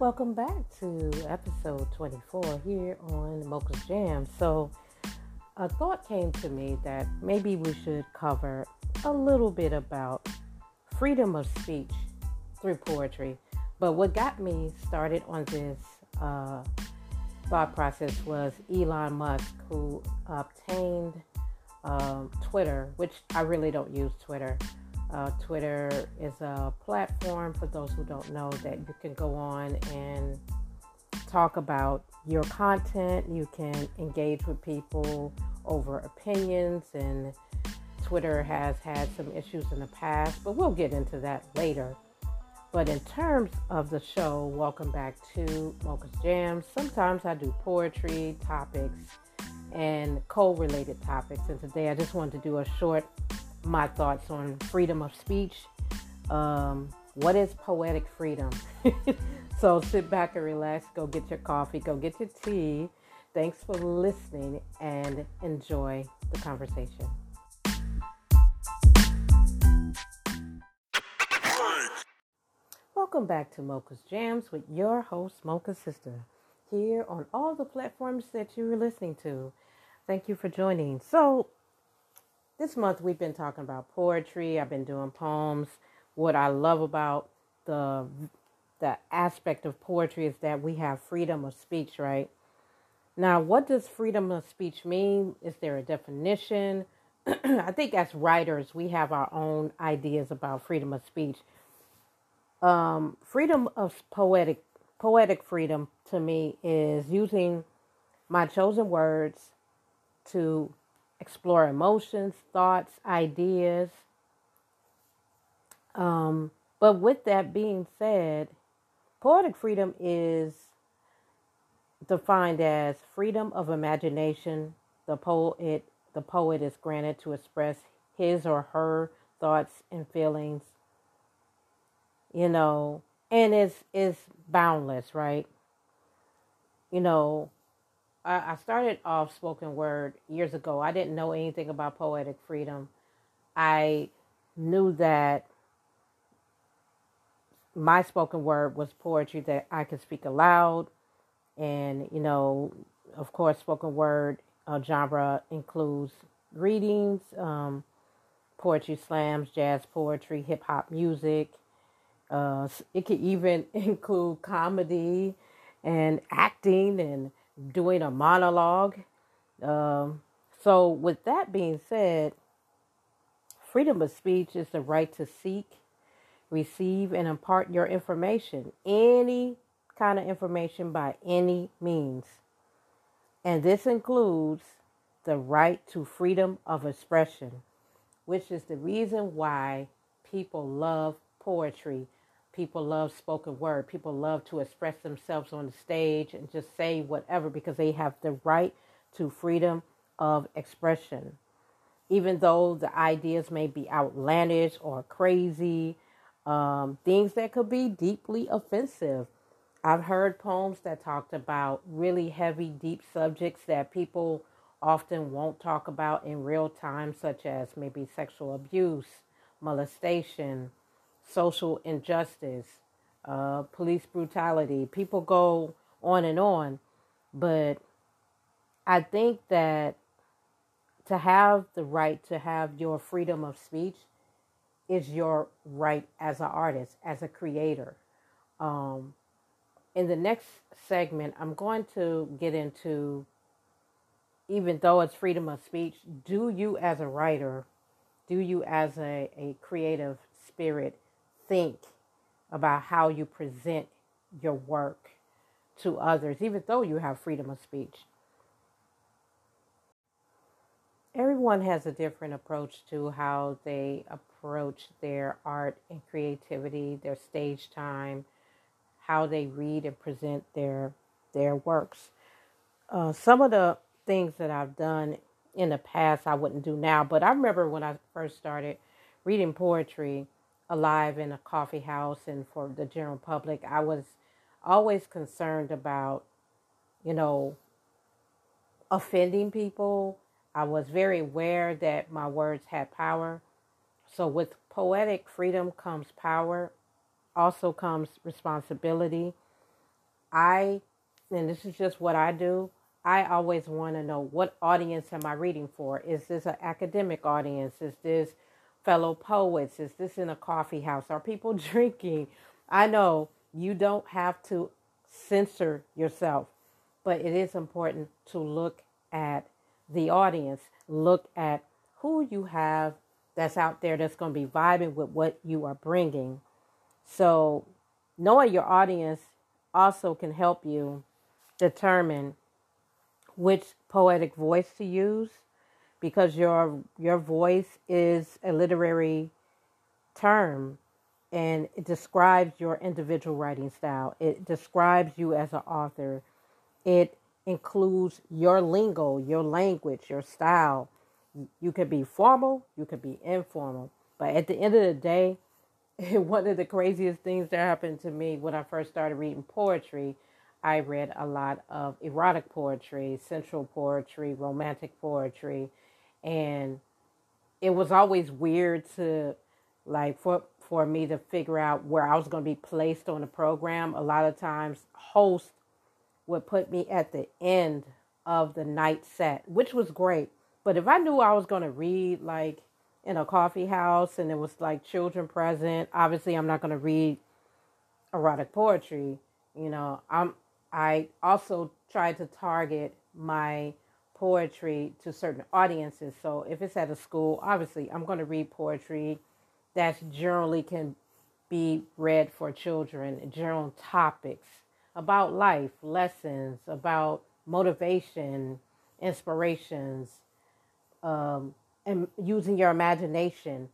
Welcome back to episode 24 here on Mocha's Jam. So, a thought came to me that maybe we should cover a little bit about freedom of speech through poetry. But what got me started on this uh, thought process was Elon Musk, who obtained um, Twitter, which I really don't use Twitter. Uh, Twitter is a platform for those who don't know that you can go on and talk about your content. You can engage with people over opinions, and Twitter has had some issues in the past, but we'll get into that later. But in terms of the show, welcome back to Mocha's Jams. Sometimes I do poetry topics and co related topics, and today I just wanted to do a short my thoughts on freedom of speech. Um, what is poetic freedom? so sit back and relax, go get your coffee, go get your tea. Thanks for listening and enjoy the conversation. Welcome back to Mocha's Jams with your host, Mocha Sister, here on all the platforms that you're listening to. Thank you for joining. So, this month we've been talking about poetry. I've been doing poems. What I love about the the aspect of poetry is that we have freedom of speech, right? Now, what does freedom of speech mean? Is there a definition? I think as writers, we have our own ideas about freedom of speech. Um, freedom of poetic poetic freedom to me is using my chosen words to explore emotions, thoughts, ideas. Um, but with that being said, poetic freedom is defined as freedom of imagination. The poet, the poet is granted to express his or her thoughts and feelings. You know, and it's is boundless, right? You know, I, started off spoken word years ago. I didn't know anything about poetic freedom. I knew that my spoken word was poetry that I could speak aloud. And, you know, of course, spoken word uh, genre includes readings, um, poetry slams, jazz poetry, hip hop music. Uh, it could even include comedy and acting and doing a monologue. Um, so, with that being said, freedom of speech is the right to seek, receive, and impart your information, any kind of information by any means. And this includes the right to freedom of expression, which is the reason why people love poetry People love spoken word. People love to express themselves on the stage and just say whatever because they have the right to freedom of expression. Even though the ideas may be outlandish or crazy, um, things that could be deeply offensive. I've heard poems that talked about really heavy, deep subjects that people often won't talk about in real time, such as maybe sexual abuse, molestation, social injustice, uh, police brutality. People go on and on. But I think that to have the right to have your freedom of speech is your right as an artist, as a creator. Um, in the next segment, I'm going to get into, even though it's freedom of speech, do you as a writer, do you as a, a creative spirit think about how you present your work to others, even though you have freedom of speech. Everyone has a different approach to how they approach their art and creativity, their stage time, how they read and present their their works. Uh, some of the things that I've done in the past I wouldn't do now, but I remember when I first started reading poetry alive in a coffee house and for the general public, I was always concerned about, you know, offending people. I was very aware that my words had power. So, with poetic freedom comes power, also comes responsibility. I, and this is just what I do, I always want to know what audience am I reading for? Is this an academic audience? Is this fellow poets? Is this in a coffee house? Are people drinking? I know you don't have to censor yourself, but it is important to look at the audience, look at who you have that's out there that's going to be vibing with what you are bringing. So, knowing your audience also can help you determine which poetic voice to use because your your voice is a literary term and it describes your individual writing style. It describes you as an author. It includes your lingo, your language, your style. You could be formal, you could be informal. But at the end of the day, one of the craziest things that happened to me when I first started reading poetry, I read a lot of erotic poetry, sensual poetry, romantic poetry, and it was always weird to like for for me to figure out where I was going to be placed on the program. A lot of times hosts would put me at the end of the night set, which was great. But if I knew I was going to read like in a coffee house and there was like children present, obviously I'm not going to read erotic poetry. You know, I'm I also try to target my poetry to certain audiences. So if it's at a school, obviously I'm going to read poetry that generally can be read for children, general topics about life, lessons, about motivation, inspirations, um, and using your imagination.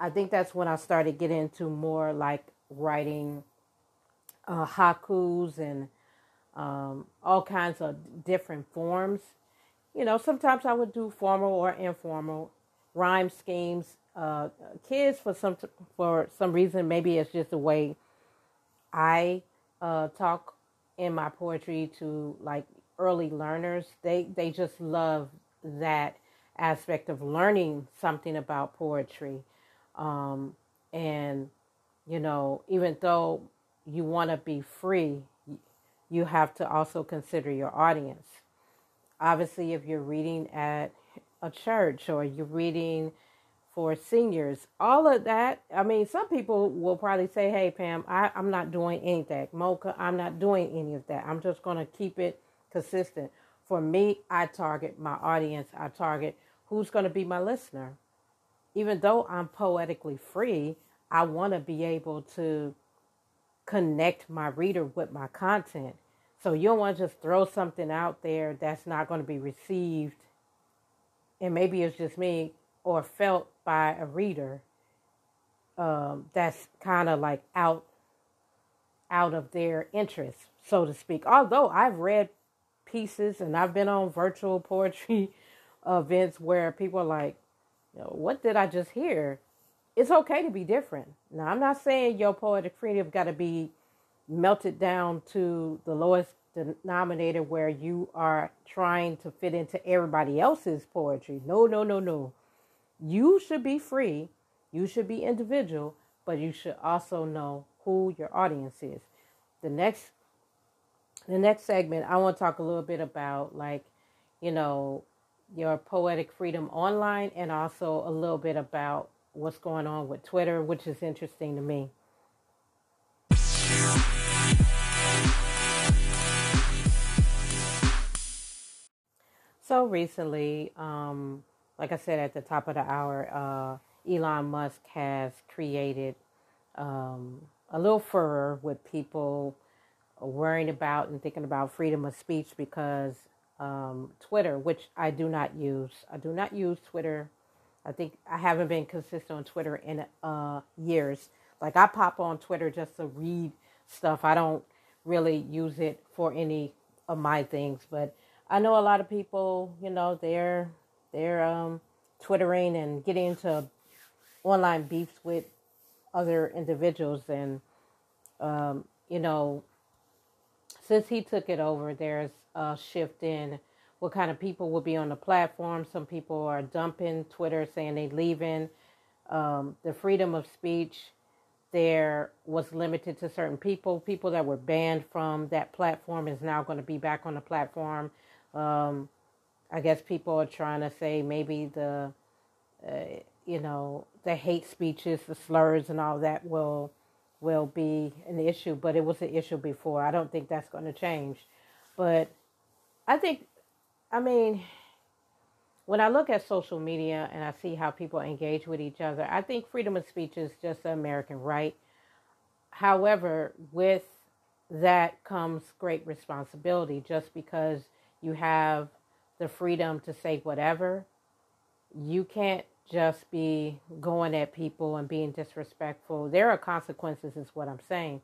I think that's when I started getting into more like writing uh, haikus and um, all kinds of different forms. You know, sometimes I would do formal or informal rhyme schemes. Uh, kids, for some for some reason, maybe it's just the way I uh, talk in my poetry to like early learners. They they just love that aspect of learning something about poetry, um, and you know, even though you want to be free, you have to also consider your audience. Obviously, if you're reading at a church or you're reading for seniors, all of that. I mean, some people will probably say, Hey, Pam, I, I'm not doing anything. Mocha, I'm not doing any of that. I'm just going to keep it consistent. For me, I target my audience, I target who's going to be my listener. Even though I'm poetically free, I want to be able to connect my reader with my content. So you don't want to just throw something out there that's not going to be received. And maybe it's just me or felt by a reader um, that's kind of like out out of their interest, so to speak. Although I've read pieces and I've been on virtual poetry events where people are like, you know, what did I just hear? It's okay to be different. Now, I'm not saying your poetic freedom got to be melted down to the lowest denominator where you are trying to fit into everybody else's poetry. No, no, no, no. You should be free, you should be individual, but you should also know who your audience is. The next the next segment I want to talk a little bit about like, you know, your poetic freedom online and also a little bit about what's going on with Twitter, which is interesting to me. So recently, um, like I said at the top of the hour, uh, Elon Musk has created um, a little furor with people worrying about and thinking about freedom of speech because um, Twitter, which I do not use, I do not use Twitter. I think I haven't been consistent on Twitter in uh, years. Like I pop on Twitter just to read stuff. I don't really use it for any of my things, but I know a lot of people, you know, they're they're um, twittering and getting into online beefs with other individuals. And, um, you know, since he took it over, there's a shift in what kind of people will be on the platform. Some people are dumping Twitter, saying they're leaving. Um, the freedom of speech there was limited to certain people. People that were banned from that platform is now going to be back on the platform. Um, I guess people are trying to say maybe the, uh, you know, the hate speeches, the slurs, and all that will will be an issue. But it was an issue before. I don't think that's going to change. But I think, I mean, when I look at social media and I see how people engage with each other, I think freedom of speech is just an American right. However, with that comes great responsibility just because you have the freedom to say whatever. You can't just be going at people and being disrespectful. There are consequences, is what I'm saying.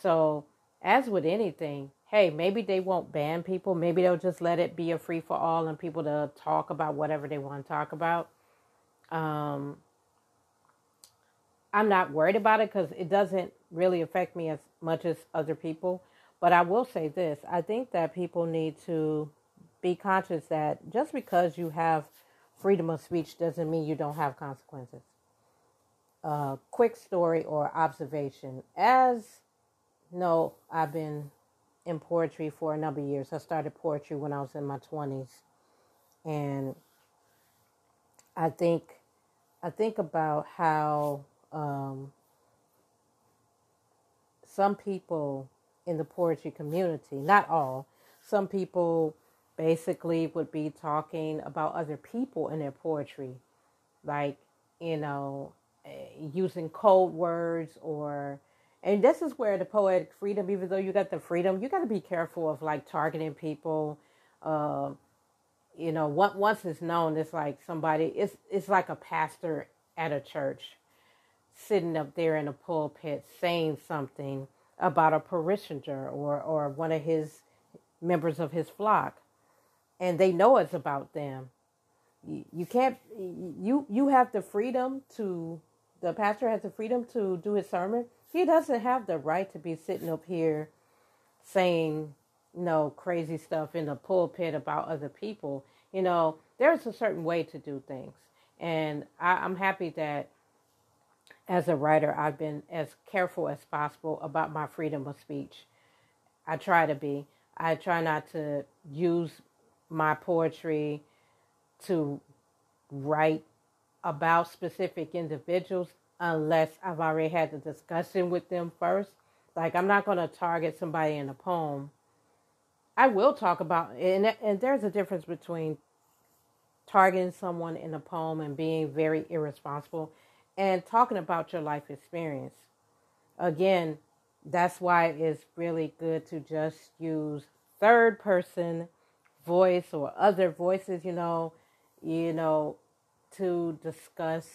So, as with anything, hey, maybe they won't ban people. Maybe they'll just let it be a free for all and people to talk about whatever they want to talk about. Um, I'm not worried about it because it doesn't really affect me as much as other people. But I will say this I think that people need to be conscious that just because you have freedom of speech doesn't mean you don't have consequences. Uh, quick story or observation. As you know, I've been in poetry for a number of years. I started poetry when I was in my 20s. And I think I think about how um, some people in the poetry community, not all, some people basically would be talking about other people in their poetry, like, you know, eh, using code words or and this is where the poetic freedom, even though you got the freedom, you got to be careful of like targeting people. Uh, you know, what once it's known, it's like somebody, it's it's like a pastor at a church sitting up there in a pulpit saying something about a parishioner or or one of his members of his flock, and they know it's about them. You, can't you you have the freedom to the pastor has the freedom to do his sermon he doesn't have the right to be sitting up here saying, you know, crazy stuff in the pulpit about other people. You know, there's a certain way to do things. And I, I'm happy that as a writer, I've been as careful as possible about my freedom of speech. I try to be. I try not to use my poetry to write about specific individuals unless I've already had the discussion with them first. Like I'm not going to target somebody in a poem. I will talk about and and there's a difference between targeting someone in a poem and being very irresponsible and talking about your life experience. Again, that's why it's really good to just use third person voice or other voices, you know, you know, to discuss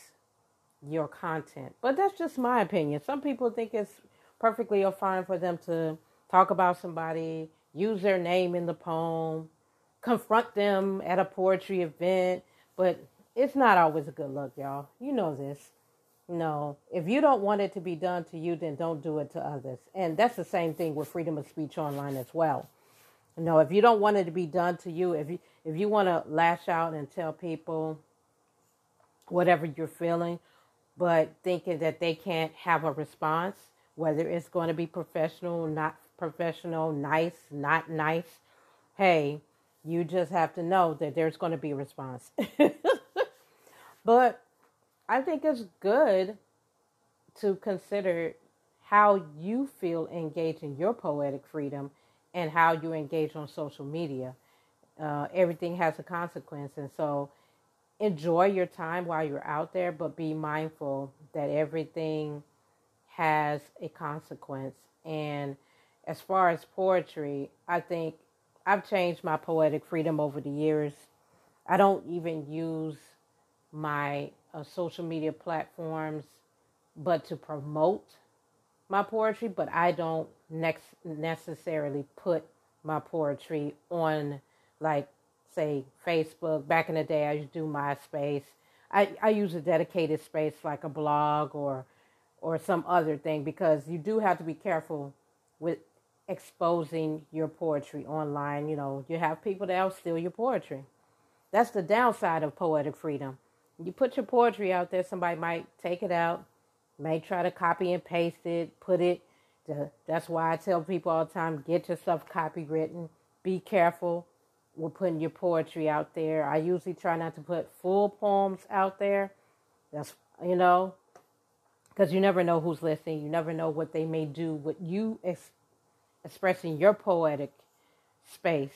your content. But that's just my opinion. Some people think it's perfectly fine for them to talk about somebody, use their name in the poem, confront them at a poetry event, but it's not always a good look, y'all. You know this. No, if you don't want it to be done to you, then don't do it to others. And that's the same thing with freedom of speech online as well. No, if you don't want it to be done to you, if you if you want to lash out and tell people whatever you're feeling, but thinking that they can't have a response, whether it's going to be professional, not professional, nice, not nice. Hey, you just have to know that there's going to be a response. but I think it's good to consider how you feel engaged in your poetic freedom and how you engage on social media. Uh, everything has a consequence. And so enjoy your time while you're out there, but be mindful that everything has a consequence. And as far as poetry, I think I've changed my poetic freedom over the years. I don't even use my uh, social media platforms but to promote my poetry, but I don't next necessarily put my poetry on like say Facebook. Back in the day, I used to do MySpace. I, I use a dedicated space like a blog or or some other thing because you do have to be careful with exposing your poetry online. You know, you have people that'll steal your poetry. That's the downside of poetic freedom. You put your poetry out there, somebody might take it out may try to copy and paste it, put it. To, that's why I tell people all the time get your stuff copywritten. Be careful with putting your poetry out there. I usually try not to put full poems out there. That's, you know, because you never know who's listening. You never know what they may do with you ex- expressing your poetic space.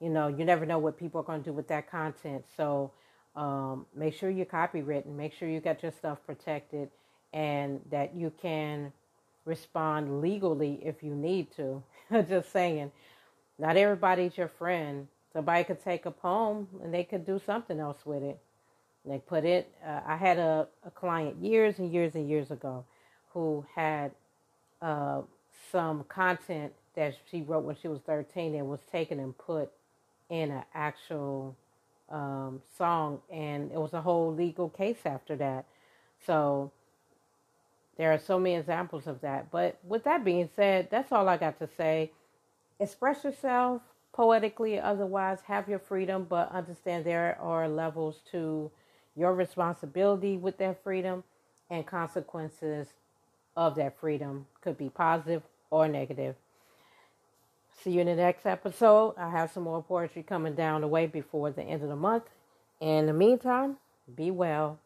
You know, you never know what people are going to do with that content. So um, make sure you're copywritten. Make sure you got your stuff protected and that you can respond legally if you need to. Just saying, not everybody's your friend. Somebody could take a poem and they could do something else with it. They put it. Uh, I had a, a client years and years and years ago who had uh, some content that she wrote when she was 13 and was taken and put in an actual um, song, and it was a whole legal case after that. So there are so many examples of that. But with that being said, that's all I got to say. Express yourself poetically, otherwise, have your freedom, but understand there are levels to your responsibility with that freedom and consequences of that freedom could be positive or negative. See you in the next episode. I have some more poetry coming down the way before the end of the month. In the meantime, be well.